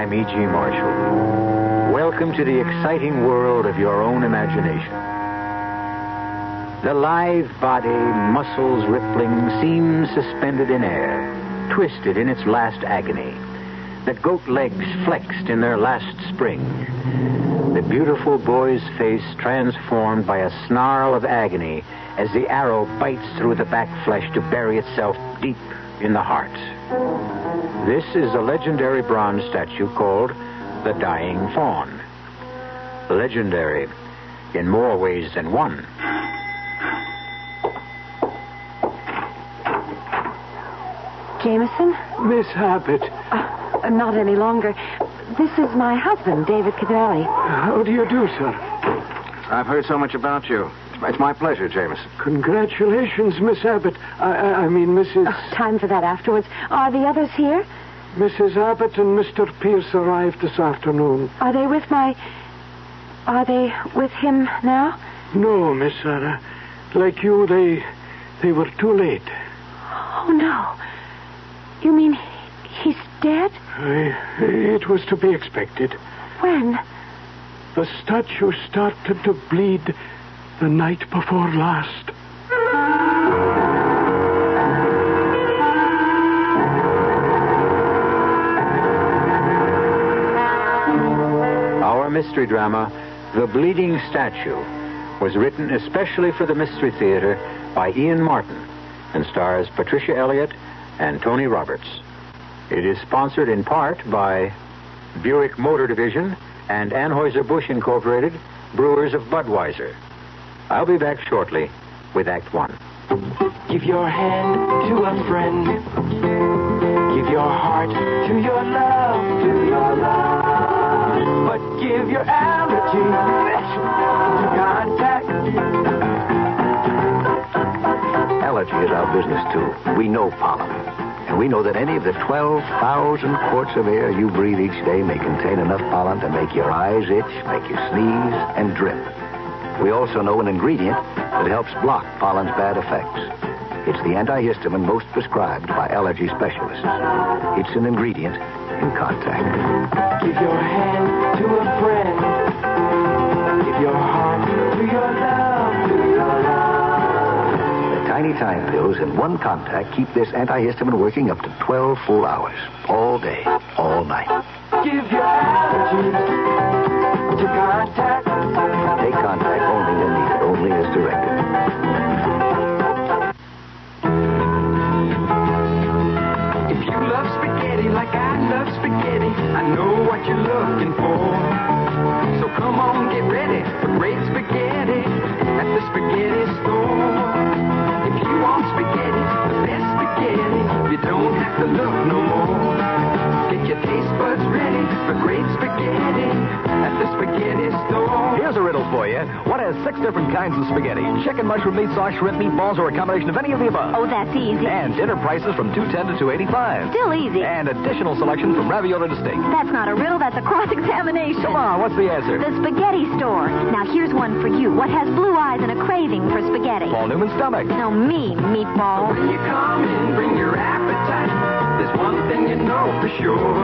I'm E.G. Marshall. Welcome to the exciting world of your own imagination. The lithe body, muscles rippling, seems suspended in air, twisted in its last agony. The goat legs flexed in their last spring. The beautiful boy's face transformed by a snarl of agony as the arrow bites through the back flesh to bury itself deep in the heart. This is a legendary bronze statue called the Dying Fawn. Legendary in more ways than one. Jameson? Miss Abbott, Uh, not any longer. This is my husband, David Cavelli. how do you do, sir? I've heard so much about you. It's my pleasure, Jameson. Congratulations, Miss Abbott. I, I, I mean, Mrs. Oh, time for that afterwards. Are the others here? Mrs. Abbott and Mr. Pierce arrived this afternoon. Are they with my. Are they with him now? No, Miss Sarah. Like you, they they were too late. Oh, no. You mean he's dead? I, it was to be expected. When? The statue started to bleed the night before last. Our mystery drama, The Bleeding Statue, was written especially for the Mystery Theater by Ian Martin and stars Patricia Elliott and Tony Roberts. It is sponsored in part by Buick Motor Division and Anheuser-Busch Incorporated, brewers of Budweiser. I'll be back shortly with Act One. Give your hand to a friend. Give your heart to your love, to your love. your allergy to Contac. Allergy is our business, too. We know pollen. And we know that any of the 12,000 quarts of air you breathe each day may contain enough pollen to make your eyes itch, make you sneeze, and drip. We also know an ingredient that helps block pollen's bad effects. It's the antihistamine most prescribed by allergy specialists. It's an ingredient in Contac. Give your hand to a friend. Give your heart to your love, to your love. The tiny time pills in one Contac keep this antihistamine working up to 12 full hours. All day, all night. Give your allergy to Contac. Take Contac different kinds of spaghetti? Chicken, mushroom, meat sauce, shrimp, meatballs, or a combination of any of the above? Oh, that's easy. And dinner prices from 210 to 285. Still easy. And additional selection from ravioli to steak. That's not a riddle, that's a cross-examination. Come on, what's the answer? The spaghetti store. Now, here's one for you. What has blue eyes and a craving for spaghetti? Paul Newman's stomach. No, me, meatball. When you come in, bring your appetite. There's one thing you know for sure.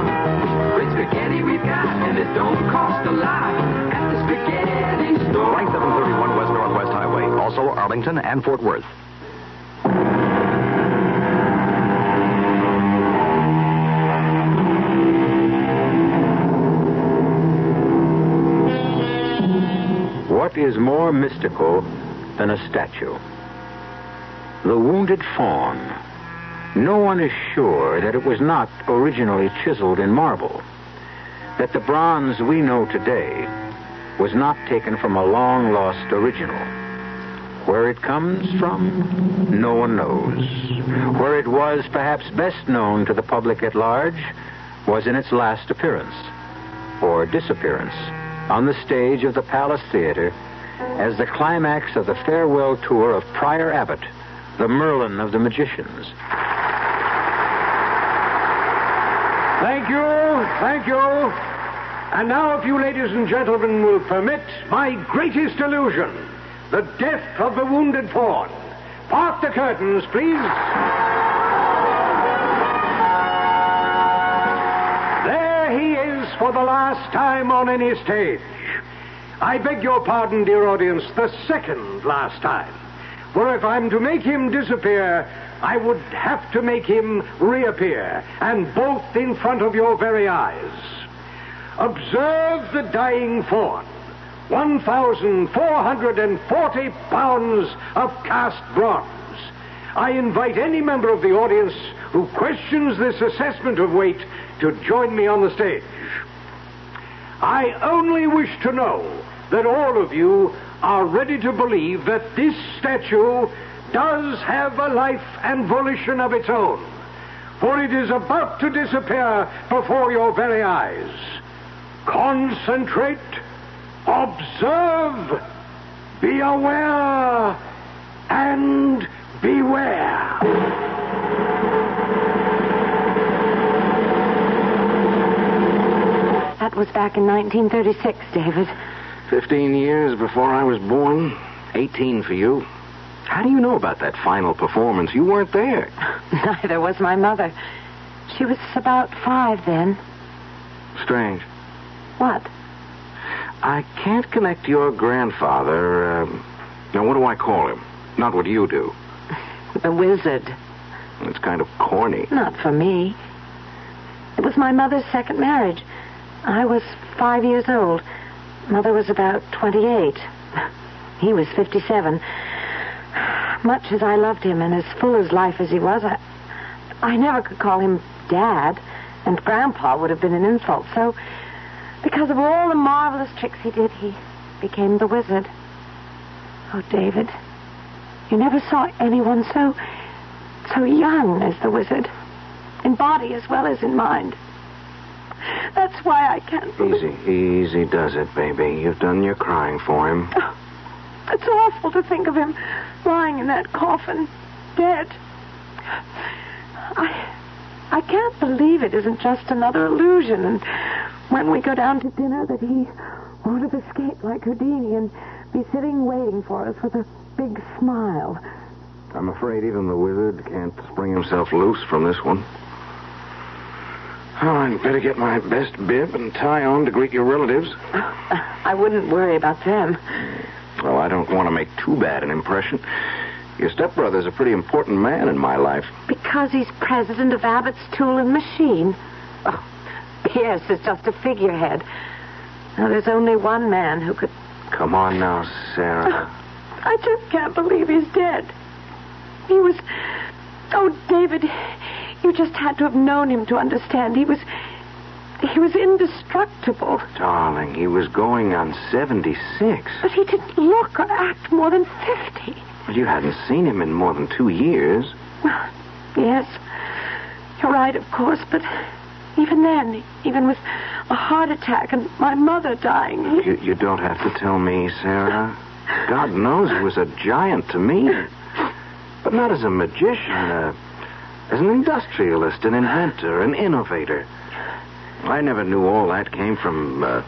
Great spaghetti we've got, and it don't cost a lot Rank 731 West Northwest Highway. Also Arlington and Fort Worth. What is more mystical than a statue? The wounded fawn. No one is sure that it was not originally chiseled in marble, that the bronze we know today was not taken from a long lost original. Where it comes from, no one knows. Where it was perhaps best known to the public at large was in its last appearance, or disappearance, on the stage of the Palace Theater as the climax of the farewell tour of Prior Abbott, the Merlin of the magicians. Thank you, thank you. And now, if you ladies and gentlemen will permit, my greatest illusion, the death of the wounded fawn. Part the curtains, please. There he is for the last time on any stage. I beg your pardon, dear audience, the second last time. For if I'm to make him disappear, I would have to make him reappear, and both in front of your very eyes. Observe the dying fawn. 1,440 pounds of cast bronze. I invite any member of the audience who questions this assessment of weight to join me on the stage. I only wish to know that all of you are ready to believe that this statue does have a life and volition of its own, for it is about to disappear before your very eyes. Concentrate, observe, be aware, and beware. That was back in 1936, David. Fifteen years before I was born, 18 for you. How do you know about that final performance? You weren't there. Neither was my mother. She was about five then. Strange. What? I can't connect your grandfather. Uh, now, what do I call him? Not what you do. The wizard. It's kind of corny. Not for me. It was my mother's second marriage. I was five years old. Mother was about 28. He was 57. Much as I loved him and as full as life as he was, I, I never could call him Dad, and Grandpa would have been an insult. So, because of all the marvelous tricks he did, he became the wizard. Oh, David, you never saw anyone so, so young as the wizard, in body as well as in mind. That's why I can't believe Easy, easy does it, baby. You've done your crying for him. Oh, it's awful to think of him lying in that coffin, dead. I, I can't believe it isn't just another illusion. And when we go down to dinner, that he won't have escaped like Houdini and be sitting waiting for us with a big smile. I'm afraid even the wizard can't spring himself loose from this one. Oh, I'd better get my best bib and tie on to greet your relatives. I wouldn't worry about them. Well, I don't want to make too bad an impression. Your stepbrother's a pretty important man in my life. Because he's president of Abbott's Tool and Machine. Oh, Pierce it's just a figurehead. Now, there's only one man who could. Come on now, Sarah. I just can't believe he's dead. He was. Oh, David, you just had to have known him to understand. He was. He was indestructible. Darling, he was going on 76. But he didn't look or act more than 50. Well, you hadn't seen him in more than two years. Well, yes. You're right, of course, but even then, even with a heart attack and my mother dying. You, you don't have to tell me, Sarah. God knows he was a giant to me. But not as a magician, uh, as an industrialist, an inventor, an innovator. I never knew all that came from, uh,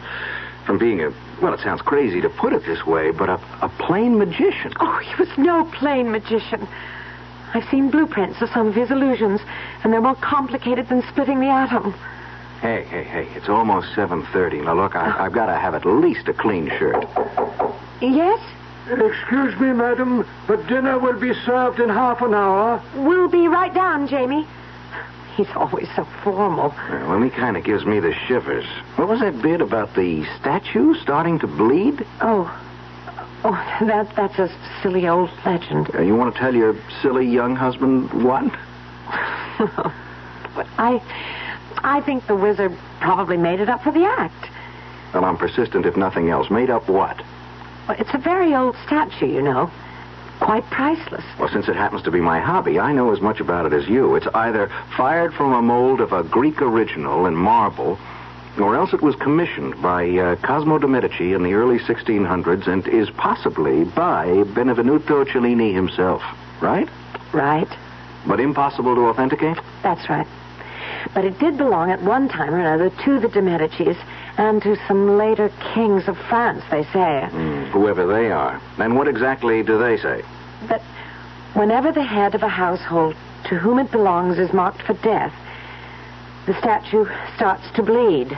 from being a, well, it sounds crazy to put it this way, but a, a plain magician. Oh, he was no plain magician. I've seen blueprints of some of his illusions, and they're more complicated than splitting the atom. Hey, hey, hey, it's almost 7.30. Now, look, I, I've got to have at least a clean shirt. Yes? Excuse me, madam, but dinner will be served in half an hour. We'll be right down, Jamie. He's always so formal. Well, he kind of gives me the shivers. What was that bit about the statue starting to bleed? Oh. Oh, that, that's a silly old legend. Uh, you want to tell your silly young husband what? but I. I think the wizard probably made it up for the act. Well, I'm persistent if nothing else. Made up what? Well, it's a very old statue, you know. Quite priceless. Well, since it happens to be my hobby, I know as much about it as you. It's either fired from a mold of a Greek original in marble, or else it was commissioned by uh, Cosmo de' Medici in the early 1600s and is possibly by Benvenuto Cellini himself. Right? Right. But impossible to authenticate? That's right. But it did belong at one time or another to the de Medicis and to some later kings of France, they say. Mm, whoever they are. And what exactly do they say? That whenever the head of a household to whom it belongs is marked for death, the statue starts to bleed.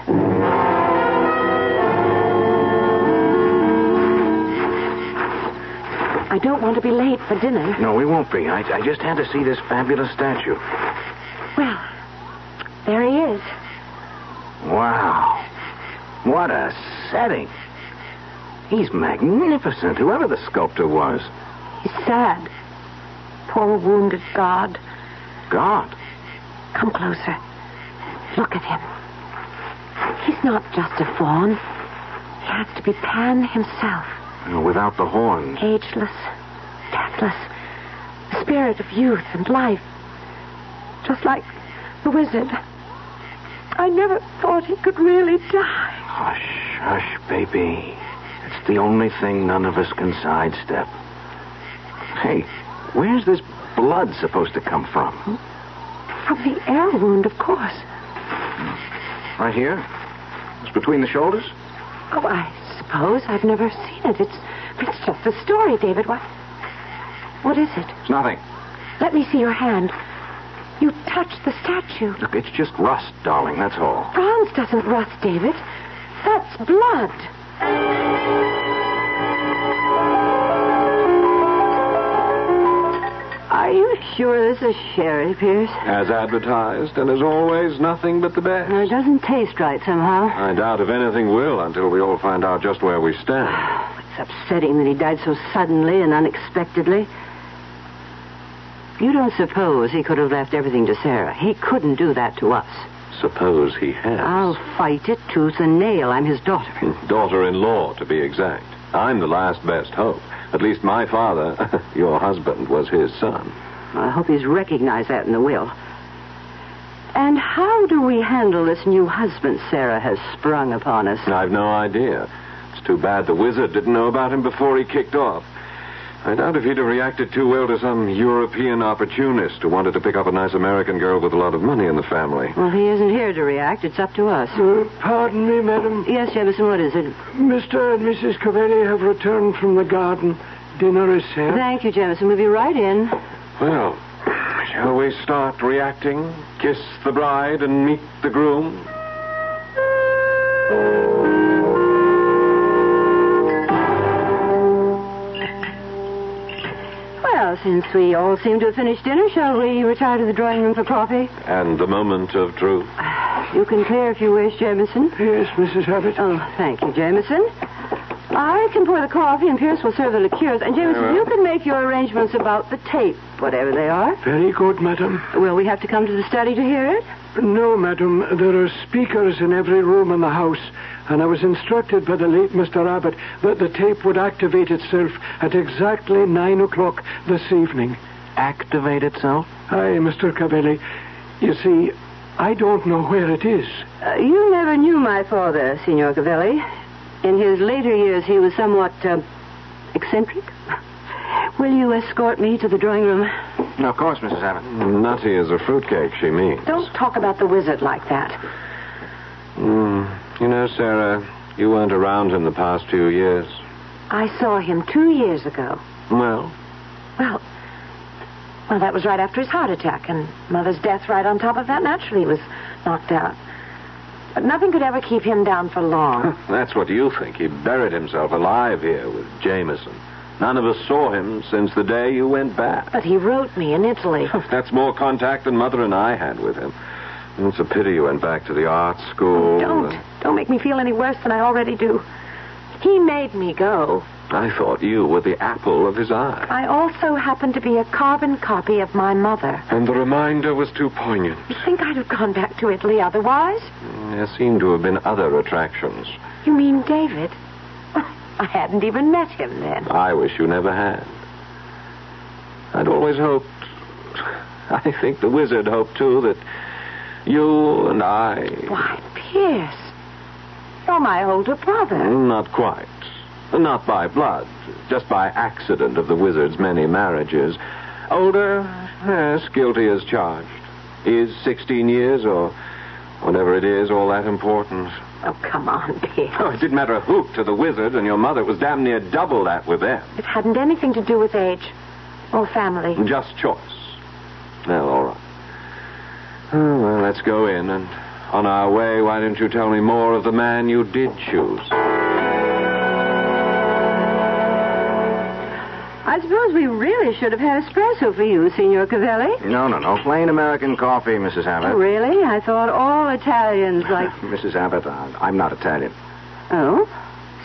I don't want to be late for dinner. No, we won't be. I, I just had to see this fabulous statue. Well, there he is. Wow. What a setting. He's magnificent, whoever the sculptor was. He's sad. Poor wounded God. God? Come closer. Look at him. He's not just a faun. He has to be Pan himself. Without the horns. Ageless, deathless. The spirit of youth and life. Just like the wizard. I never thought he could really die. Hush, hush, baby. It's the only thing none of us can sidestep. Hey, where's this blood supposed to come from? From the air wound, of course. Right here? It's between the shoulders? Oh, I suppose. I've never seen it. It's it's just a story, David. What what is it? It's nothing. Let me see your hand. You touched the statue. Look, it's just rust, darling, that's all. Bronze doesn't rust, David. That's blood. Are you sure this is sherry, Pierce? As advertised, and as always, nothing but the best. It doesn't taste right somehow. I doubt if anything will until we all find out just where we stand. It's upsetting that he died so suddenly and unexpectedly. You don't suppose he could have left everything to Sarah? He couldn't do that to us. Suppose he has. I'll fight it tooth and nail. I'm his daughter. Daughter-in-law, to be exact. I'm the last best hope. At least my father, your husband, was his son. I hope he's recognized that in the will. And how do we handle this new husband Sarah has sprung upon us? I've no idea. It's too bad the wizard didn't know about him before he kicked off. I doubt if he'd have reacted too well to some European opportunist who wanted to pick up a nice American girl with a lot of money in the family. Well, he isn't here to react. It's up to us. Uh, pardon me, madam. Yes, Jefferson, what is it? Mr. and Mrs. Cavelli have returned from the garden. Dinner is served. Thank you, Jefferson. We'll be right in. Well, shall we start reacting? Kiss the bride and meet the groom? Well, since we all seem to have finished dinner, shall we retire to the drawing room for coffee? And the moment of truth. You can clear if you wish, Jameson. Yes, Mrs. Abbott. Oh, thank you, Jameson. I can pour the coffee, and Pierce will serve the liqueurs. And, Jameson, well. you can make your arrangements about the tape, whatever they are. Very good, madam. Will we have to come to the study to hear it? No, madam. There are speakers in every room in the house, and I was instructed by the late Mr. Abbott that the tape would activate itself at exactly nine o'clock this evening. Activate itself? Aye, Mr. Cavelli. You see, I don't know where it is. Uh, you never knew my father, Signor Cavelli. In his later years, he was somewhat uh, eccentric. Will you escort me to the drawing room? of course, Mrs. Abbott. Nutty as a fruitcake, she means. Don't talk about the wizard like that. Mm, you know, Sarah, you weren't around him the past few years. I saw him two years ago. Well, Well, well, that was right after his heart attack, and Mother's death right on top of that. Naturally, he was knocked out. But nothing could ever keep him down for long. that's what you think. He buried himself alive here with Jameson. None of us saw him since the day you went back. But he wrote me in Italy. That's more contact than Mother and I had with him. It's a pity you went back to the art school. Oh, don't. Don't make me feel any worse than I already do. He made me go. I thought you were the apple of his eye. I also happen to be a carbon copy of my mother. And the reminder was too poignant. You think I'd have gone back to Italy otherwise? Mm, there seemed to have been other attractions. You mean David? I hadn't even met him then. I wish you never had. I'd always hoped. I think the wizard hoped, too, that you and I. Why, Pierce. You're my older brother. Not quite. Not by blood, just by accident of the wizard's many marriages. Older, yes, guilty as charged. Is 16 years or whatever it is all that important? Oh, come on, Pierce. Oh, it didn't matter a hoot to the wizard and your mother. It was damn near double that with them. It hadn't anything to do with age or family. Just choice. Well, all right. Oh, well, let's go in, and on our way, why don't you tell me more of the man you did choose? I suppose we really should have had espresso for you, Signor Cavelli. No, no, no. Plain American coffee, Mrs. Abbott. Oh, really? I thought all Italians like. Mrs. Abbott, I'm not Italian. Oh?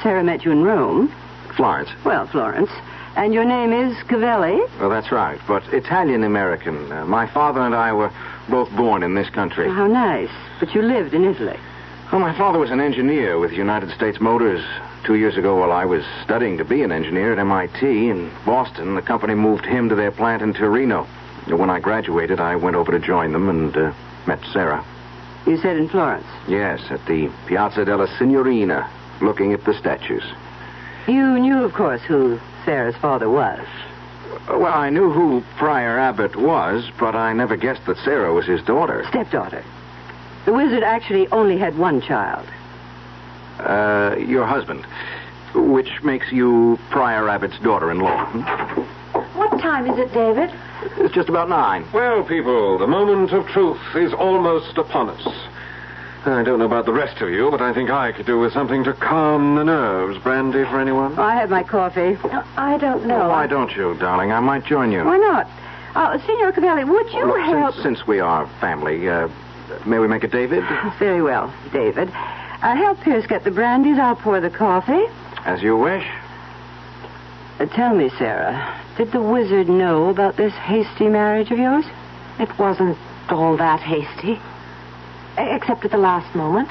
Sarah met you in Rome. Florence. Well, Florence. And your name is Cavelli? Well, that's right. But Italian American. Uh, my father and I were both born in this country. How nice. But you lived in Italy. Well, my father was an engineer with United States Motors. Two years ago, while I was studying to be an engineer at MIT in Boston, the company moved him to their plant in Torino. When I graduated, I went over to join them and uh, met Sarah. You said in Florence. Yes, at the Piazza della Signoria, looking at the statues. You knew, of course, who Sarah's father was. Uh, Well, I knew who Prior Abbott was, but I never guessed that Sarah was his daughter. Stepdaughter. The wizard actually only had one child. Uh, your husband, which makes you Prior Abbott's daughter-in-law. What time is it, David? It's just about nine. Well, people, the moment of truth is almost upon us. I don't know about the rest of you, but I think I could do with something to calm the nerves. Brandy for anyone? I had my coffee. I don't know. Why don't you, darling? I might join you. Why not? Uh, Signor Cavelli, would you Look, help? since, since we are family, uh, may we make it David? Very well, David. Uh, help Pierce get the brandies. I'll pour the coffee. As you wish. Uh, tell me, Sarah, did the wizard know about this hasty marriage of yours? It wasn't all that hasty. Except at the last moment.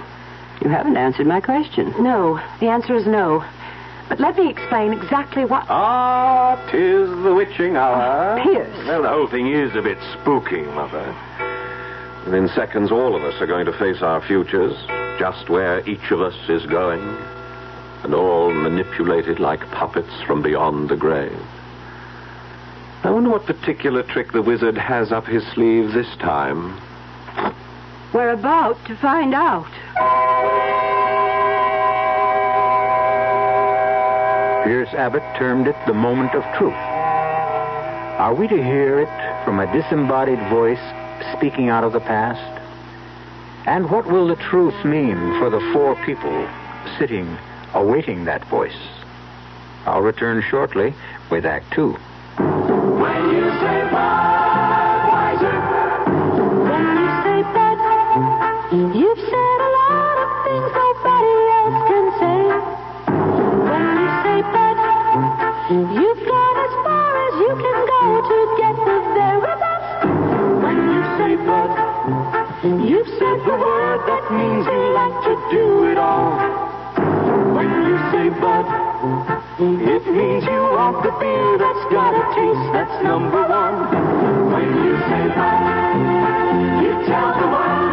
You haven't answered my question. No, the answer is no. But let me explain exactly what. Ah, tis the witching hour. Pierce. Well, the whole thing is a bit spooky, Mother. And in seconds, all of us are going to face our futures, just where each of us is going, and all manipulated like puppets from beyond the grave. I wonder what particular trick the wizard has up his sleeve this time. We're about to find out. Pierce Abbott termed it the moment of truth. Are we to hear it from a disembodied voice speaking out of the past? And what will the truth mean for the four people sitting awaiting that voice? I'll return shortly with Act Two. When you say Budweiser, that's got a taste that's number one. When you say Bud, you tell the world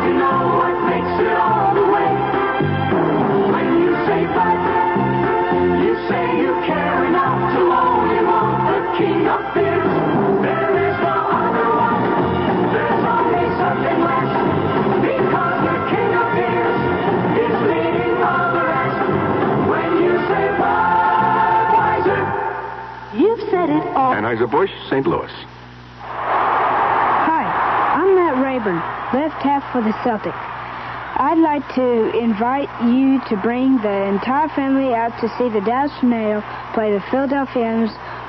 Anheuser-Busch, St. Louis. Hi, I'm Matt Rayburn, left half for the Celtics. I'd like to invite you to bring the entire family out to see the Dallas Tornado play the Philadelphia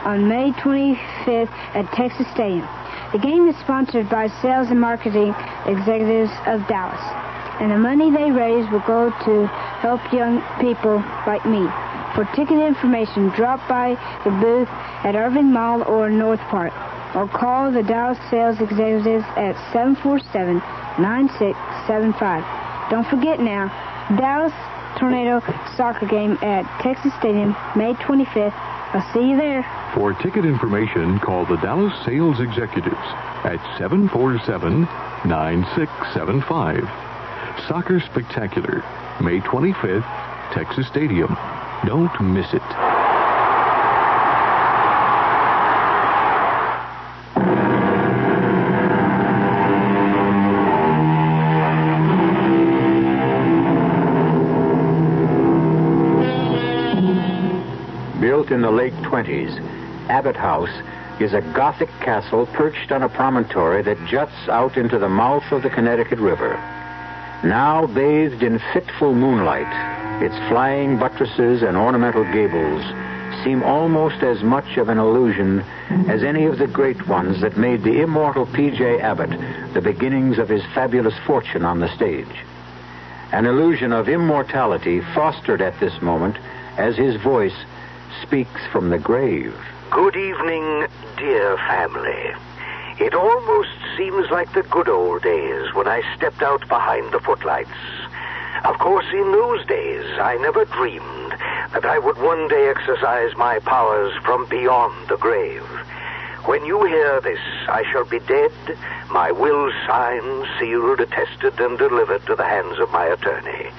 on May 25th at Texas Stadium. The game is sponsored by sales and marketing executives of Dallas, and the money they raise will go to help young people like me. For ticket information, drop by the booth at Irving Mall or North Park, or call the Dallas sales executives at 747-9675. Don't forget now, Dallas Tornado soccer game at Texas Stadium, May 25th. I'll see you there. For ticket information, call the Dallas Sales Executives at 747-9675. Soccer Spectacular, May 25th, Texas Stadium. Don't miss it. Late 20s, Abbott House is a Gothic castle perched on a promontory that juts out into the mouth of the Connecticut River. Now bathed in fitful moonlight, its flying buttresses and ornamental gables seem almost as much of an illusion as any of the great ones that made the immortal P.J. Abbott the beginnings of his fabulous fortune on the stage. An illusion of immortality fostered at this moment as his voice speaks from the grave. Good evening, dear family. It almost seems like the good old days when I stepped out behind the footlights. Of course, in those days, I never dreamed that I would one day exercise my powers from beyond the grave. When you hear this, I shall be dead, my will signed, sealed, attested, and delivered to the hands of my attorney.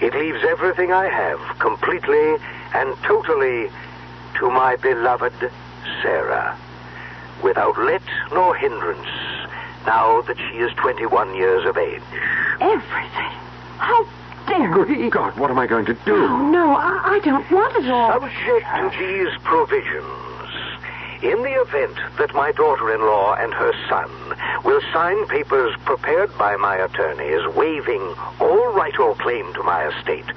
It leaves everything I have completely and totally to my beloved Sarah, without let nor hindrance, now that she is 21 years of age. Everything. How dare Good God, what am I going to do? Oh, no, I, I don't want it all. Subject to these provisions, in the event that my daughter-in-law and her son will sign papers prepared by my attorneys waiving all right or claim to my estate,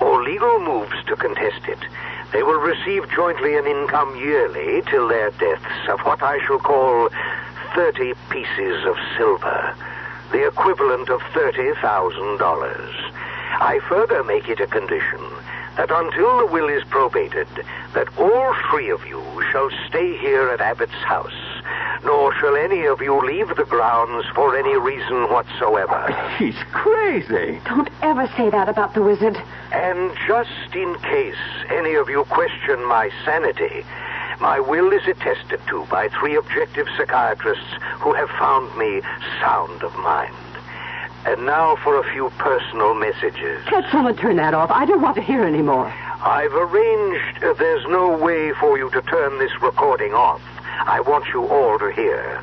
or legal moves to contest it, they will receive jointly an income yearly till their deaths of what I shall call 30 pieces of silver, the equivalent of $30,000. I further make it a condition that until the will is probated, that all three of you shall stay here at Abbott's house, nor shall any of you leave the grounds for any reason whatsoever. He's crazy. Don't ever say that about the wizard. And just in case any of you question my sanity, my will is attested to by three objective psychiatrists who have found me sound of mind. And now for a few personal messages. Can't someone turn that off? I don't want to hear any more. I've arranged uh, there's no way for you to turn this recording off. I want you all to hear.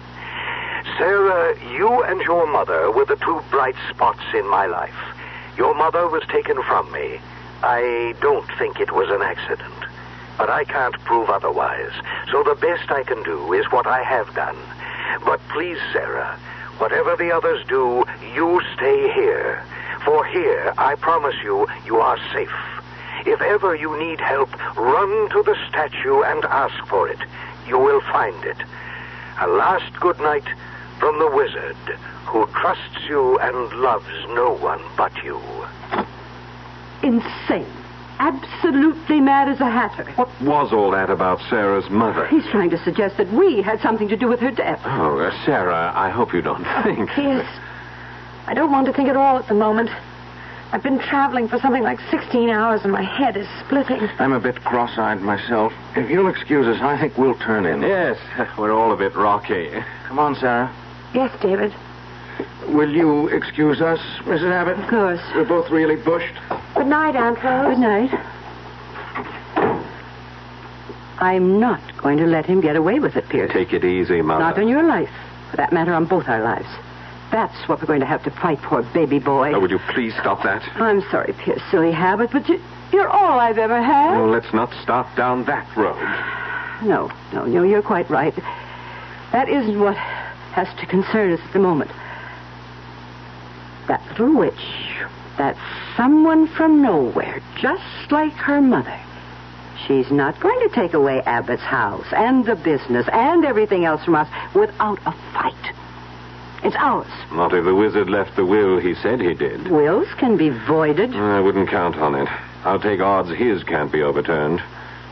Sarah, you and your mother were the two bright spots in my life. Your mother was taken from me. I don't think it was an accident. But I can't prove otherwise. So the best I can do is what I have done. But please, Sarah, whatever the others do, you stay here. For here, I promise you, you are safe. If ever you need help, run to the statue and ask for it. You will find it. A last good night from the wizard, who trusts you and loves no one but you. Insane. Absolutely mad as a hatter. What was all that about Sarah's mother? He's trying to suggest that we had something to do with her death. Oh, uh, Sarah, I hope you don't think. Yes. I don't want to think at all at the moment. I've been traveling for something like 16 hours and my head is splitting. I'm a bit cross-eyed myself. If you'll excuse us, I think we'll turn in. Yes, we're all a bit rocky. Come on, Sarah. Yes, David. Will you excuse us, Mrs. Abbott? Of course. We're both really bushed. Good night, Aunt Rose. Good night. I'm not going to let him get away with it, Pierce. Take it easy, Mother. Not on your life. For that matter, on both our lives. That's what we're going to have to fight for, baby boy. Oh, would you please stop that? I'm sorry, Pierce, silly habit, but you, you're all I've ever had. Well, let's not start down that road. No, no, no, you're quite right. That isn't what has to concern us at the moment. That little witch, that someone from nowhere, just like her mother. She's not going to take away Abbott's house and the business and everything else from us without a fight. It's ours. Not if the wizard left the will he said he did. Wills can be voided. I wouldn't count on it. I'll take odds his can't be overturned.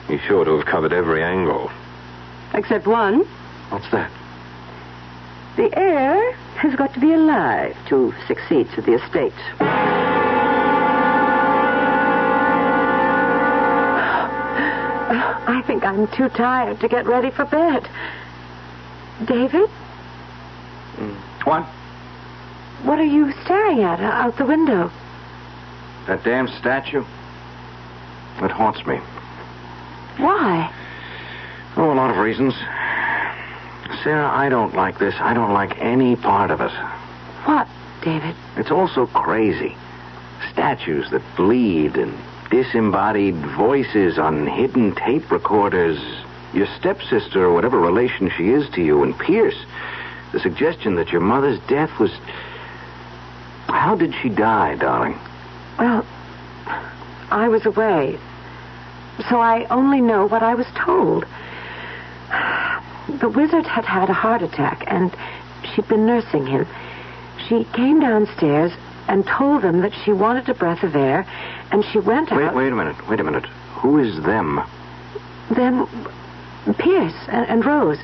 He's sure to have covered every angle. Except one. What's that? The heir has got to be alive to succeed to the estate. I think I'm too tired to get ready for bed. David, What? what are you staring at uh, out the window? That damn statue? It haunts me. Why? Oh, a lot of reasons. Sarah, I don't like this. I don't like any part of it. What, David? It's all so crazy. Statues that bleed and disembodied voices on hidden tape recorders. Your stepsister, or whatever relation she is to you, and Pierce. The suggestion that your mother's death was. How did she die, darling? Well, I was away, so I only know what I was told. The wizard had had a heart attack, and she'd been nursing him. She came downstairs and told them that she wanted a breath of air, and she went Wait, out. wait a minute. Wait a minute. Who is them? Them, Pierce and, and Rose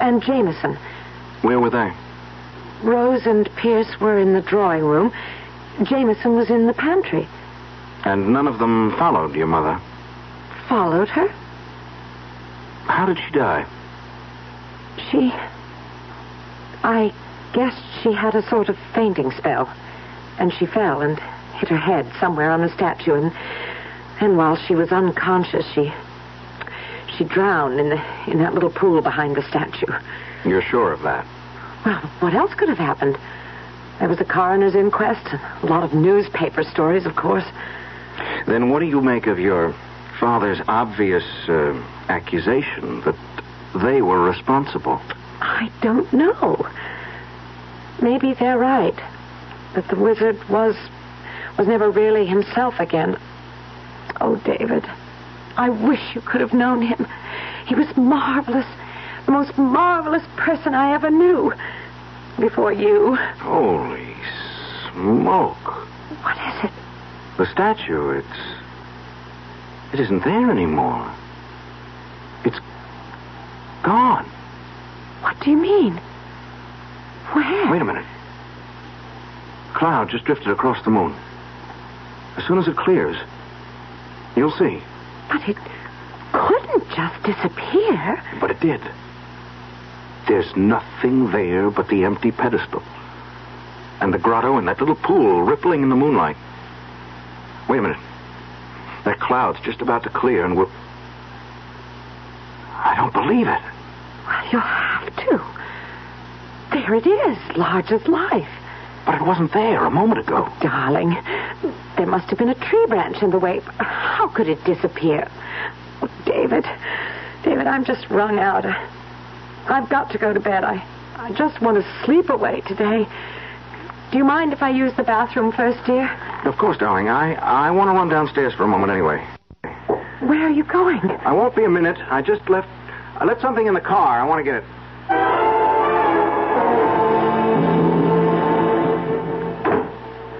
and Jameson. Where were they? Rose and Pierce were in the drawing room. Jameson was in the pantry. And none of them followed your mother. Followed her. How did she die? She. I guessed she had a sort of fainting spell. And she fell and hit her head somewhere on the statue. And, and while she was unconscious, she. She drowned in, the, in that little pool behind the statue. You're sure of that? Well, what else could have happened? There was a coroner's inquest, a lot of newspaper stories, of course. Then what do you make of your father's obvious uh, accusation that they were responsible? I don't know. Maybe they're right. That the wizard was was never really himself again. Oh, David, I wish you could have known him. He was marvelous. The most marvelous person I ever knew. Before you. Holy smoke. What is it? The statue, it's. It isn't there anymore. Gone. What do you mean? Where? Wait a minute. Cloud just drifted across the moon. As soon as it clears, you'll see. But it couldn't just disappear. But it did. There's nothing there but the empty pedestal. And the grotto and that little pool rippling in the moonlight. Wait a minute. That cloud's just about to clear, and we're. I don't believe it. Well, you'll have to. There it is, large as life. But it wasn't there a moment ago. Oh, darling, there must have been a tree branch in the way. How could it disappear? Oh, David, David, I'm just wrung out. I've got to go to bed. I, I just want to sleep away today. Do you mind if I use the bathroom first, dear? Of course, darling. I, I want to run downstairs for a moment anyway. Where are you going? I won't be a minute. I just left. I left something in the car. I want to get it.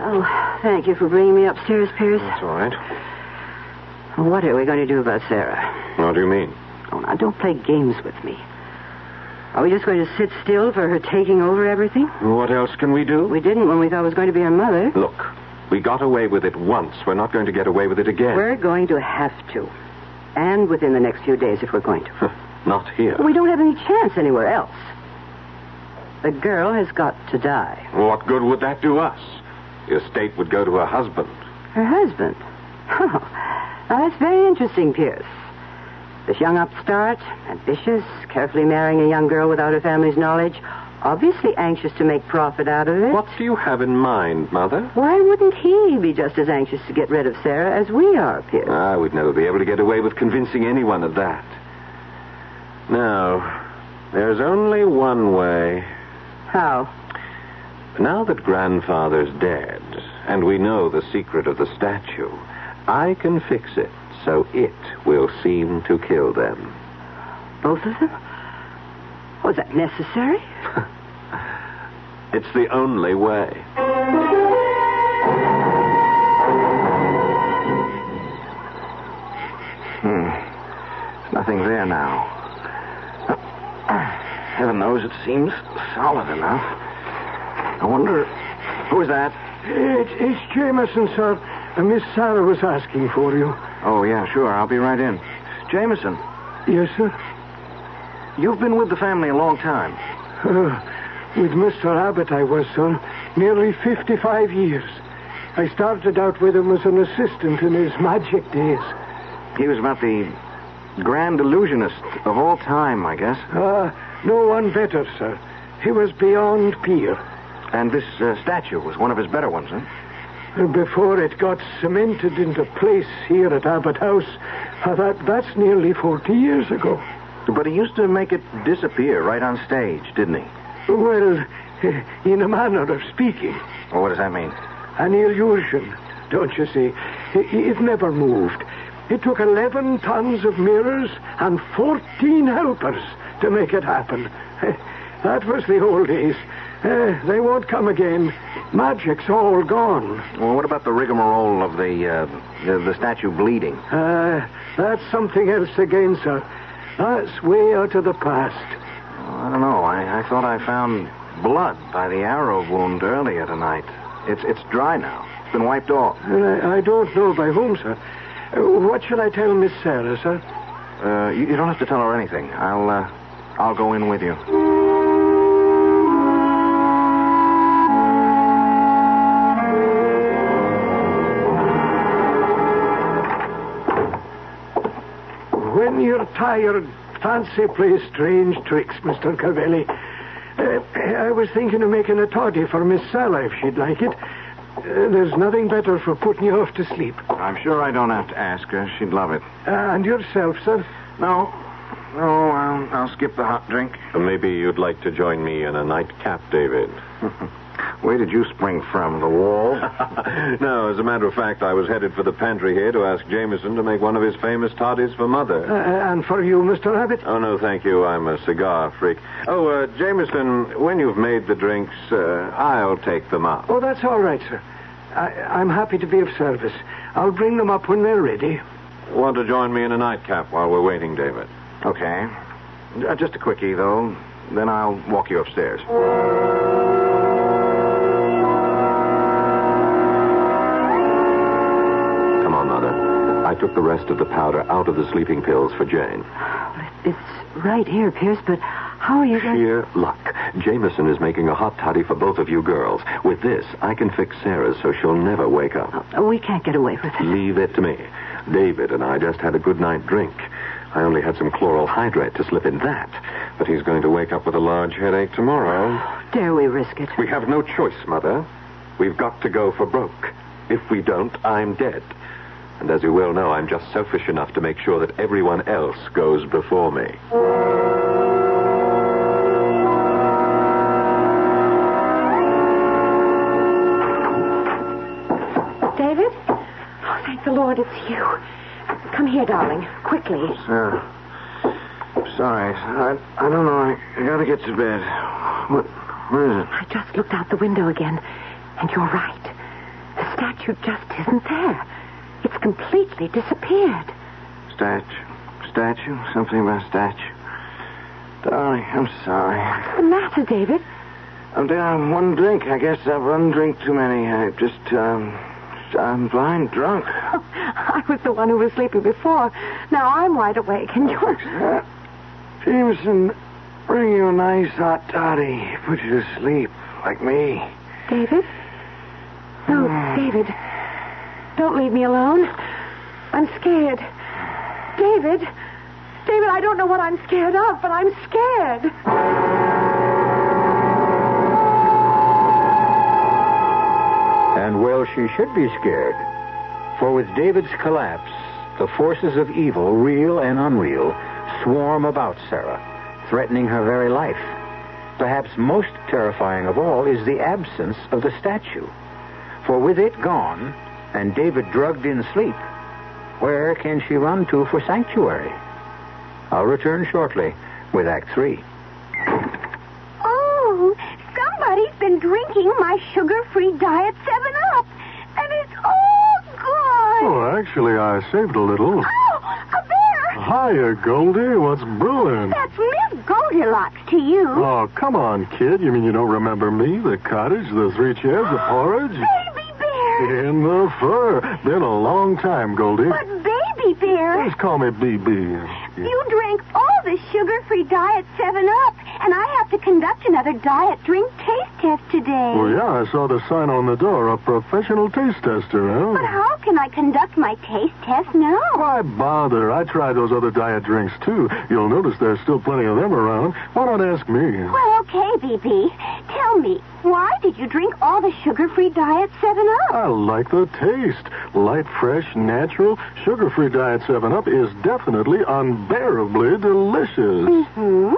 Oh, thank you for bringing me upstairs, Pierce. That's all right. What are we going to do about Sarah? What do you mean? Oh, now, don't play games with me. Are we just going to sit still for her taking over everything? What else can we do? We didn't when we thought it was going to be her mother. Look, we got away with it once. We're not going to get away with it again. We're going to have to. And within the next few days if we're going to. Not here. We don't have any chance anywhere else. The girl has got to die. What good would that do us? The estate would go to her husband. Her husband? Oh, now that's very interesting, Pierce. This young upstart, ambitious, carefully marrying a young girl without her family's knowledge, obviously anxious to make profit out of it. What do you have in mind, Mother? Why wouldn't he be just as anxious to get rid of Sarah as we are, Pierce? Ah, I would never be able to get away with convincing anyone of that. No, there's only one way. How? Now that grandfather's dead, and we know the secret of the statue, I can fix it so it will seem to kill them. Both of them? Was that necessary? It's the only way. It seems solid enough. I wonder. Who's that? It's, it's Jameson, sir. Uh, Miss Sarah was asking for you. Oh, yeah, sure. I'll be right in. Jameson, Yes, sir. you've been with the family a long time. Uh, with Mr. Abbott, I was, sir. Nearly 55 years. I started out with him as an assistant in his magic days. He was about the grand illusionist of all time, I guess. Ah, no one better, sir. He was beyond peer. And this uh, statue was one of his better ones, huh? Before it got cemented into place here at Abbott House, uh, that, that's nearly 40 years ago. But he used to make it disappear right on stage, didn't he? Well, in a manner of speaking. Well, what does that mean? An illusion, don't you see? It, it never moved. It took 11 tons of mirrors and 14 helpers to make it happen. That was the old days. Uh, they won't come again. Magic's all gone. Well, what about the rigmarole of the, uh, the, the statue bleeding? Uh, that's something else again, sir. That's way out of the past. I don't know. I, I thought I found blood by the arrow wound earlier tonight. It's it's dry now. It's been wiped off. I, I don't know by whom, sir. What shall I tell Miss Sarah, sir? Uh, you, you don't have to tell her anything. I'll uh, I'll go in with you. When you're tired, fancy plays strange tricks, Mr. Cavelli. Uh, I was thinking of making a toddy for Miss Sarah if she'd like it. Uh, there's nothing better for putting you off to sleep. I'm sure I don't have to ask her. She'd love it. Uh, and yourself, sir? No. No, I'll, I'll skip the hot drink. Maybe you'd like to join me in a nightcap, David. Where did you spring from? The wall? no, as a matter of fact, I was headed for the pantry here to ask Jameson to make one of his famous toddies for Mother. Uh, and for you, Mr. Abbott? Oh, no, thank you. I'm a cigar freak. Oh, uh, Jameson, when you've made the drinks, uh, I'll take them out. Oh, that's all right, sir. I, I'm happy to be of service. I'll bring them up when they're ready. Want to join me in a nightcap while we're waiting, David? Okay. Uh, just a quickie, though. Then I'll walk you upstairs. Took the rest of the powder out of the sleeping pills for Jane. It's right here, Pierce, but how are you going Sheer luck. Jameson is making a hot toddy for both of you girls. With this, I can fix Sarah's so she'll never wake up. Oh, we can't get away with it. Leave it to me. David and I just had a good night drink. I only had some chloral hydrate to slip in that. But he's going to wake up with a large headache tomorrow. Oh, dare we risk it? We have no choice, Mother. We've got to go for broke. If we don't, I'm dead. And as you well know, I'm just selfish enough to make sure that everyone else goes before me. David? Oh, thank the Lord it's you. Come here, darling. Quickly. Sarah. Sorry. I, I don't know. I, I gotta get to bed. What? Where is it? I just looked out the window again, and you're right. The statue just isn't there. It's completely disappeared. Statue. Statue? Something about statue. Darling, I'm sorry. What's the matter, David? I'm down one drink. I guess I've one drink too many. I just, um, I'm blind drunk. I was the one who was sleeping before. Now I'm wide awake, and you're. Uh, Jameson, bring you a nice hot toddy. Put you to sleep, like me. David? No, David. Don't leave me alone. I'm scared. David? David, I don't know what I'm scared of, but I'm scared. And well, she should be scared. For with David's collapse, the forces of evil, real and unreal, swarm about Sarah, threatening her very life. Perhaps most terrifying of all is the absence of the statue. For with it gone, and David drugged in sleep, where can she run to for sanctuary? I'll return shortly with Act Three. Oh, somebody's been drinking my sugar-free diet 7-Up, and it's all gone. Oh, actually, I saved a little. Oh, a bear! Hiya, Goldie. What's brewing? That's Miss Goldilocks to you. Oh, come on, kid. You mean you don't remember me? The cottage, the three chairs, the porridge? In the fur. Been a long time, Goldie. But baby bear, Just call me BB. you drank all the sugar-free diet 7-Up, and I have to conduct another diet drink taste test today. Well, yeah, I saw the sign on the door. A professional taste tester, huh? But how can I conduct my taste test now? Why bother? I tried those other diet drinks, too. You'll notice there's still plenty of them around. Why not ask me? Well, okay, BB. Tell me, why did you drink all the sugar-free diet 7-Up? I like the taste. Light, fresh, natural, sugar-free Diet 7-Up is definitely unbearably delicious. Mm-hmm.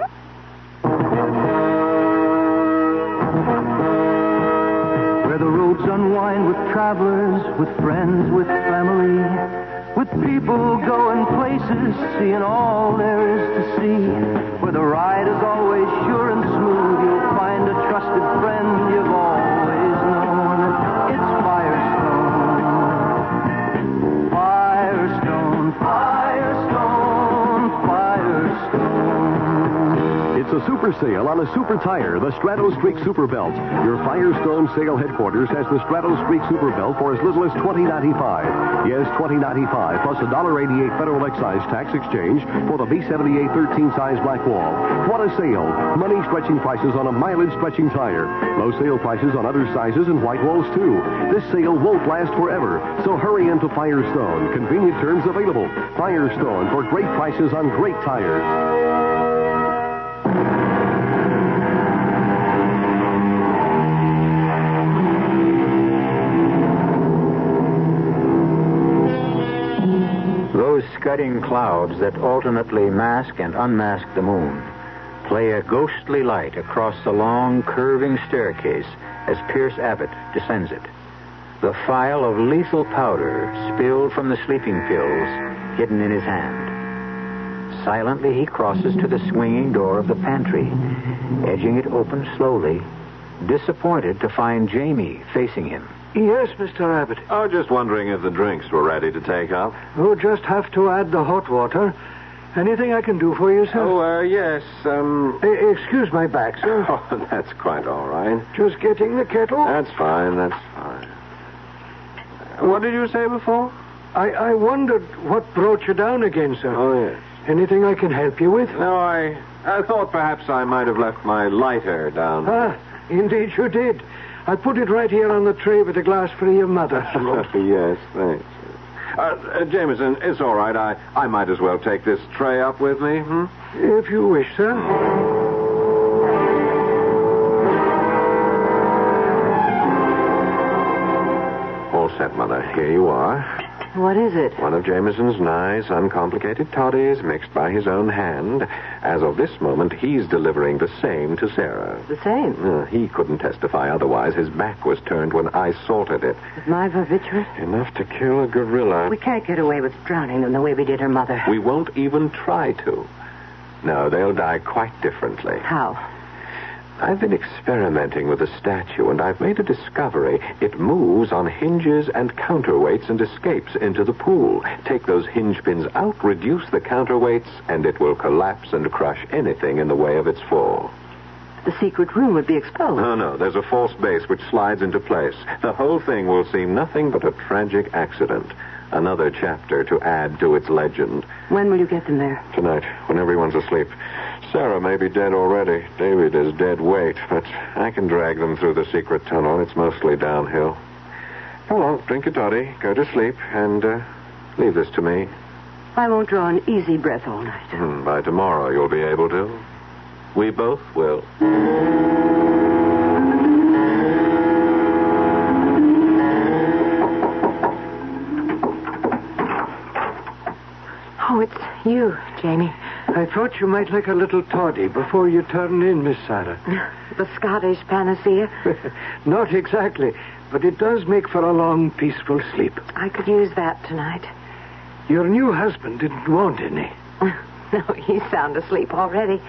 Where the roads unwind with travelers, with friends, with family, with people going places, seeing all there is to see. Where the ride is always sure and smooth, a super sale on a super tire, the Strato Streak Super Belt. Your Firestone sale headquarters has the Strato Streak Super Belt for as little as $20.95. Yes, $20.95 plus a $1.88 federal excise tax exchange for the B78 13 size black wall. What a sale! Money stretching prices on a mileage stretching tire. Low sale prices on other sizes and white walls too. This sale won't last forever, so hurry into Firestone. Convenient terms available. Firestone for great prices on great tires. Those scudding clouds that alternately mask and unmask the moon play a ghostly light across the long, curving staircase as Pierce Abbott descends it. The phial of lethal powder spilled from the sleeping pills hidden in his hand. Silently, he crosses to the swinging door of the pantry, edging it open slowly, disappointed to find Jamie facing him. Yes, Mr. Abbott. Oh, just wondering if the drinks were ready to take up. We'll just have to add the hot water. Anything I can do for you, sir? Oh, uh, yes, um... E- excuse my back, sir. Oh, that's quite all right. Just getting the kettle. That's fine, that's fine. What did you say before? I, I wondered what brought you down again, sir. Oh, yes. Anything I can help you with? No, I, I thought perhaps I might have left my lighter down. Ah, indeed you did. I put it right here on the tray with a glass for your mother. yes, thanks. Uh, uh, Jameson, it's all right. I, I might as well take this tray up with me. Hmm? If you wish, sir. All set, Mother. Here you are. What is it? One of Jameson's nice, uncomplicated toddies mixed by his own hand. As of this moment, he's delivering the same to Sarah. The same. Uh, he couldn't testify otherwise. His back was turned when I salted it. With my barbiturates? Enough to kill a gorilla. We can't get away with drowning them the way we did her mother. We won't even try to. No, they'll die quite differently. How? I've been experimenting with the statue, and I've made a discovery. It moves on hinges and counterweights and escapes into the pool. Take those hinge pins out, reduce the counterweights, and it will collapse and crush anything in the way of its fall. The secret room would be exposed. No, no, there's a false base which slides into place. The whole thing will seem nothing but a tragic accident. Another chapter to add to its legend. When will you get them there? Tonight, when everyone's asleep. Sarah may be dead already. David is dead weight, but I can drag them through the secret tunnel. It's mostly downhill. Come along, drink your toddy, go to sleep, and uh, leave this to me. I won't draw an easy breath all night. Hmm, By tomorrow, you'll be able to. We both will. Oh, it's you, Jamie. I thought you might like a little toddy before you turn in, Miss Sarah. The Scottish panacea. Not exactly, but it does make for a long, peaceful sleep. I could use that tonight. Your new husband didn't want any. No, he's sound asleep already.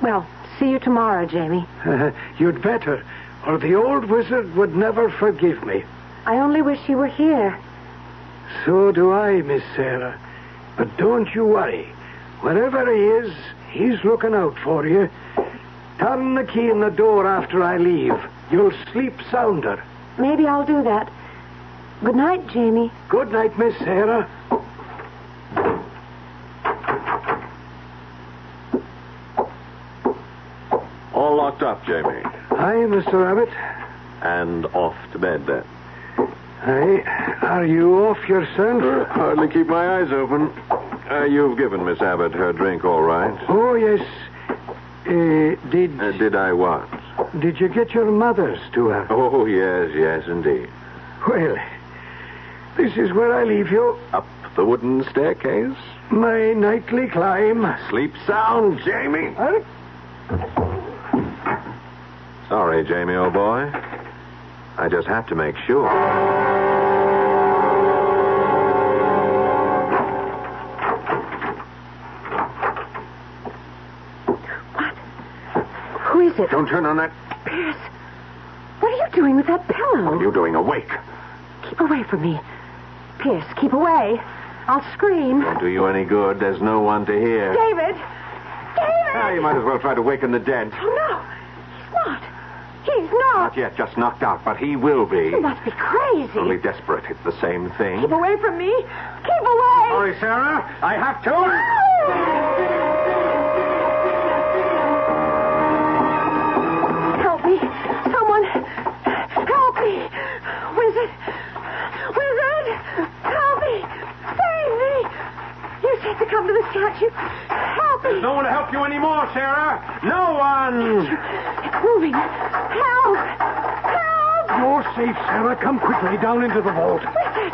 Well, see you tomorrow, Jamie. You'd better, or the old wizard would never forgive me. I only wish he were here. So do I, Miss Sarah. But don't you worry. Wherever he is, he's looking out for you. Turn the key in the door after I leave. You'll sleep sounder. Maybe I'll do that. Good night, Jamie. Good night, Miss Sarah. All locked up, Jamie. Hi, Mr. Abbott. And off to bed then. Hi. Are you off yourself? Uh, hardly keep my eyes open. Uh, you've given Miss Abbott her drink, all right? Oh, yes. Uh, did Uh, did I what? did you get your mother's to her? Oh, yes, yes, indeed. Well, this is where I leave you. Up the wooden staircase. My nightly climb. Sleep sound, Jamie. Huh? Sorry, Jamie, old boy. I just have to make sure. It? Don't turn on that. Pierce. What are you doing with that pillow? What are you doing awake? Keep away from me. Pierce, keep away. I'll scream. Won't do you any good. There's no one to hear. David! David! Ah, you might as well try to waken the dead. Oh, no. He's not. He's not. Not yet, just knocked out, but he will be. You must be crazy. Only desperate. It's the same thing. Keep away from me. Keep away. Sorry, Sarah. I have to. Help to come to the statue. Help me. There's no one to help you anymore, Sarah. No one. It's moving. Help. Help. You're safe, Sarah. Come quickly down into the vault. Wizard.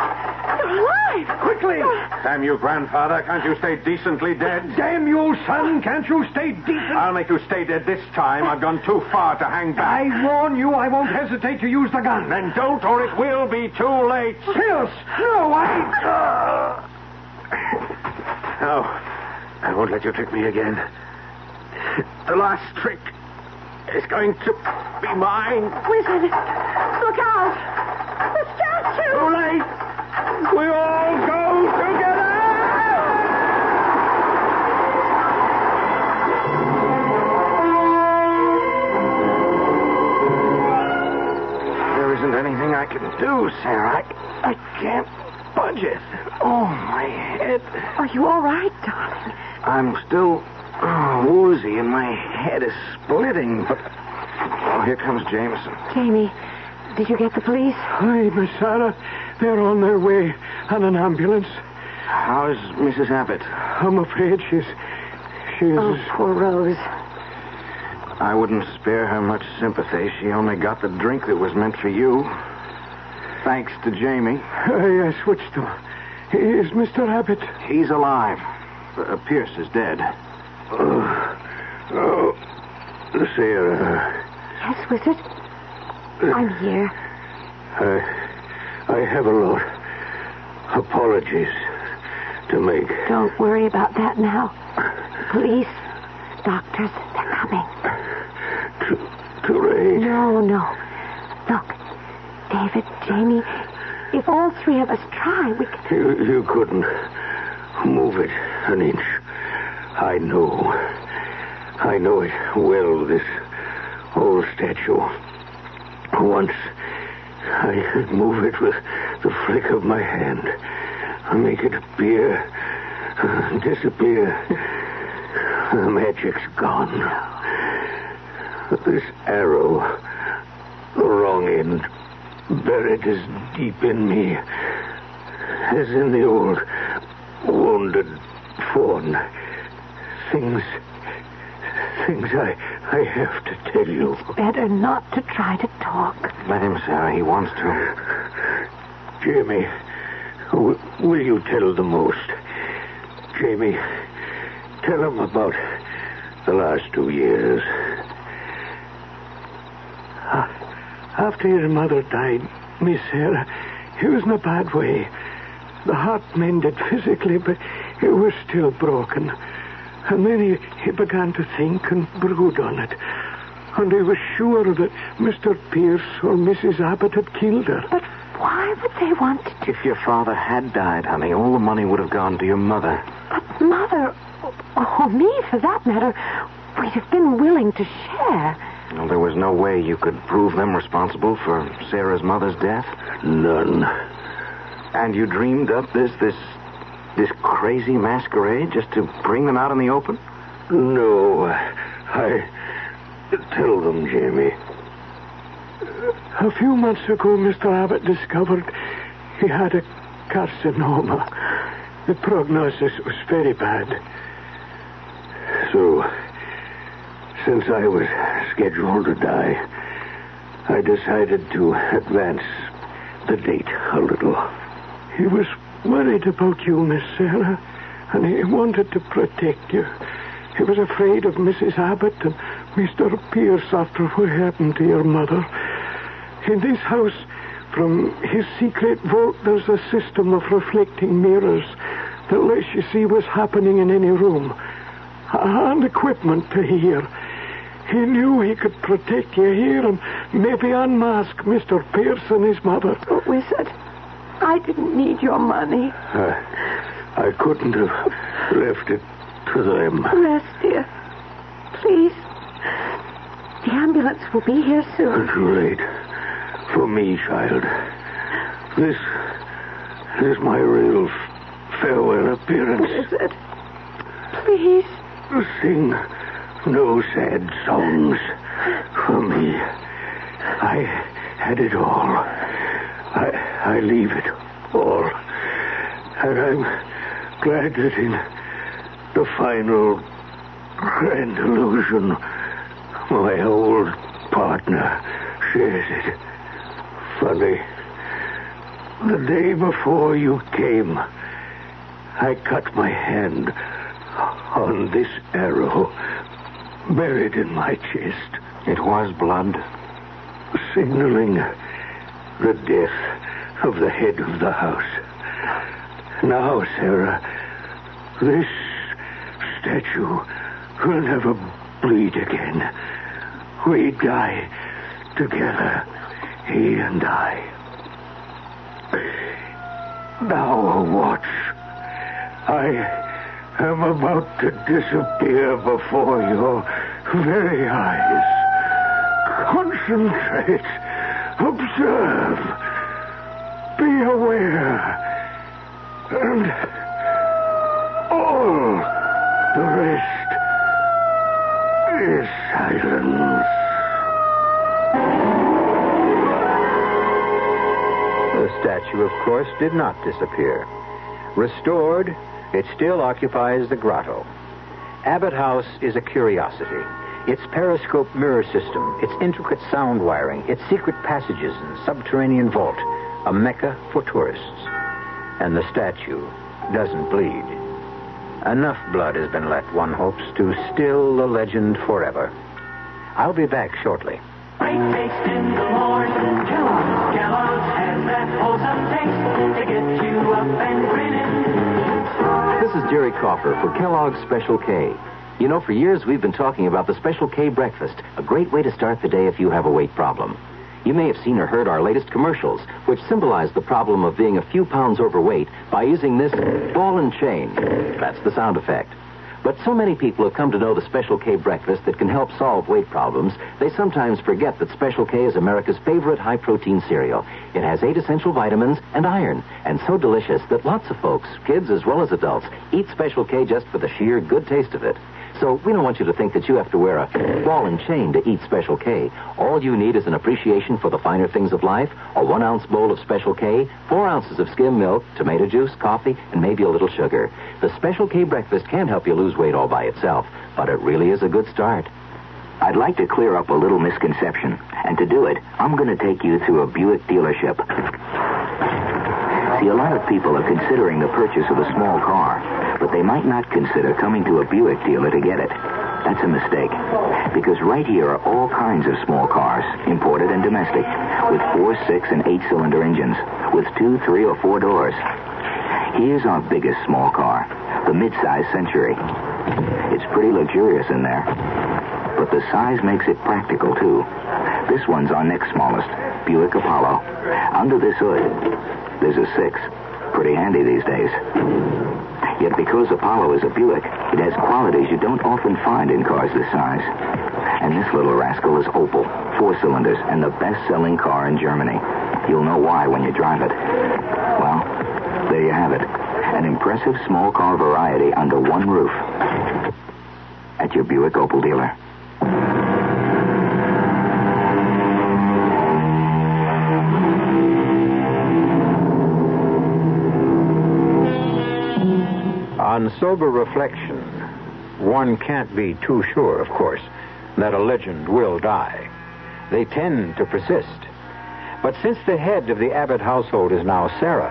You're alive. Quickly. Uh, Damn you, grandfather. Can't you stay decently dead? Damn you, son. Can't you stay decent? I'll make you stay dead this time. I've gone too far to hang back. I warn you, I won't hesitate to use the gun. Then don't, or it will be too late. Pierce, no, I... No, I won't let you trick me again. The last trick is going to be mine. Wizard. Look out. The statue. Too late. We all go together. There isn't anything I can do, Sarah. I, I can't budge Bridget. Oh, my head. Are you all right, darling? I'm still oh, woozy and my head is splitting, but. Oh, here comes Jameson. Jamie, did you get the police? Hi, Miss Sarah. They're on their way on an ambulance. How's Mrs. Abbott? I'm afraid she's. She's. Oh, poor Rose. I wouldn't spare her much sympathy. She only got the drink that was meant for you. Thanks to Jamie. I, I switched them. Is Mr. Abbott? He's alive. Uh, Pierce is dead. Uh, oh, oh, uh, Sarah. Yes, Wizard? I'm here. I, I have a lot. Apologies to make. Don't worry about that now. Police, doctors, they're coming. Too, too late. No, no. Look, David, Jamie, if all three of us try, we can. You, you couldn't move it an inch. I know. I know it well, this old statue. Once I move it with the flick of my hand. I make it appear, disappear. The magic's gone. This arrow, the wrong end, buried as deep in me as in the old wounded fawn. Things, things I, I have to tell you. Better not to try to talk. Let him, Sarah. He wants to. Jamie, w- will you tell the most? Jamie, tell him about the last two years. Ah, After your mother died, Miss Sarah, he was in a bad way. The heart mended physically, but it was still broken. And then he, he began to think and brood on it. And he was sure that Mr. Pierce or Mrs. Abbott had killed her. But why would they want to? If your father had died, honey, all the money would have gone to your mother. But Mother, or me for that matter, we'd have been willing to share. Well, there was no way you could prove them responsible for Sarah's mother's death? None. And you dreamed up this, this, this crazy masquerade just to bring them out in the open? No, I tell them, Jamie. A few months ago, Mr. Abbott discovered he had a carcinoma. The prognosis was very bad. So, since I was scheduled to die, I decided to advance the date a little. He was worried about you, Miss Sarah, and he wanted to protect you. He was afraid of Mrs. Abbott and Mr. Pierce after what happened to your mother. In this house, from his secret vault, there's a system of reflecting mirrors that lets you see what's happening in any room, and equipment to hear. He knew he could protect you here and maybe unmask Mr. Pierce and his mother. Oh, Wizard, I didn't need your money. I, I couldn't have left it to them. Rest, dear. Please. The ambulance will be here soon. Too late. For me, child. This is my real farewell appearance. Wizard, please. Sing no sad songs for me. I had it all. I, I leave it all. And I'm glad that in the final grand illusion, my old partner shares it. Funny. The day before you came, I cut my hand on this arrow buried in my chest. It was blood? Signaling the death of the head of the house. Now, Sarah, this statue will never bleed again. We die together, he and I. Now watch. I am about to disappear before your very eyes. Concentrate. Observe. Be aware. And all the rest is silence. The statue, of course, did not disappear. Restored, it still occupies the grotto. Abbott House is a curiosity. Its periscope mirror system, its intricate sound wiring, its secret passages and subterranean vault, a mecca for tourists. And the statue doesn't bleed. Enough blood has been let, one hopes, to still the legend forever. I'll be back shortly. Great taste in the morning. Kellogg's, Kellogg's that wholesome taste to get you up and grinning. This is Jerry Coffer for Kellogg's Special K. You know, for years we've been talking about the Special K breakfast, a great way to start the day if you have a weight problem. You may have seen or heard our latest commercials, which symbolize the problem of being a few pounds overweight by using this ball and chain. That's the sound effect. But so many people have come to know the Special K breakfast that can help solve weight problems, they sometimes forget that Special K is America's favorite high protein cereal. It has eight essential vitamins and iron, and so delicious that lots of folks, kids as well as adults, eat Special K just for the sheer good taste of it. So we don't want you to think that you have to wear a ball and chain to eat Special K. All you need is an appreciation for the finer things of life, a one ounce bowl of Special K, four ounces of skim milk, tomato juice, coffee, and maybe a little sugar. The Special K breakfast can help you lose weight all by itself, but it really is a good start. I'd like to clear up a little misconception. And to do it, I'm going to take you through a Buick dealership. See, a lot of people are considering the purchase of a small car, but they might not consider coming to a Buick dealer to get it. That's a mistake. Because right here are all kinds of small cars, imported and domestic, with four, six, and eight cylinder engines, with two, three, or four doors. Here's our biggest small car, the mid-size Century. It's pretty luxurious in there. But the size makes it practical, too. This one's our next smallest, Buick Apollo. Under this hood, there's a six. Pretty handy these days. Yet because Apollo is a Buick, it has qualities you don't often find in cars this size. And this little rascal is Opel, four cylinders, and the best-selling car in Germany. You'll know why when you drive it. Well, there you have it. An impressive small car variety under one roof. At your Buick Opel dealer. On sober reflection, one can't be too sure, of course, that a legend will die. They tend to persist. But since the head of the Abbott household is now Sarah,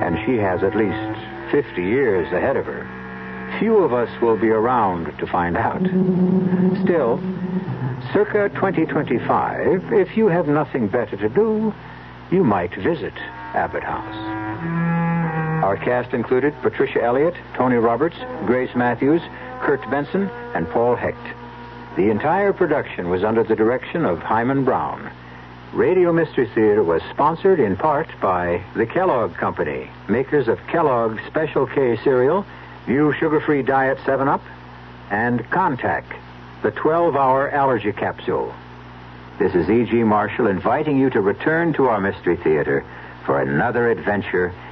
and she has at least 50 years ahead of her, few of us will be around to find out. Still, circa 2025, if you have nothing better to do, you might visit Abbott House. Our cast included Patricia Elliott, Tony Roberts, Grace Matthews, Court Benson, and Paul Hecht. The entire production was under the direction of Himan Brown. Radio Mystery Theater was sponsored in part by the Kellogg Company, makers of Kellogg's Special K cereal, new sugar-free diet 7-Up, and Contac, the 12-hour allergy capsule. This is E.G. Marshall inviting you to return to our Mystery Theater for another adventure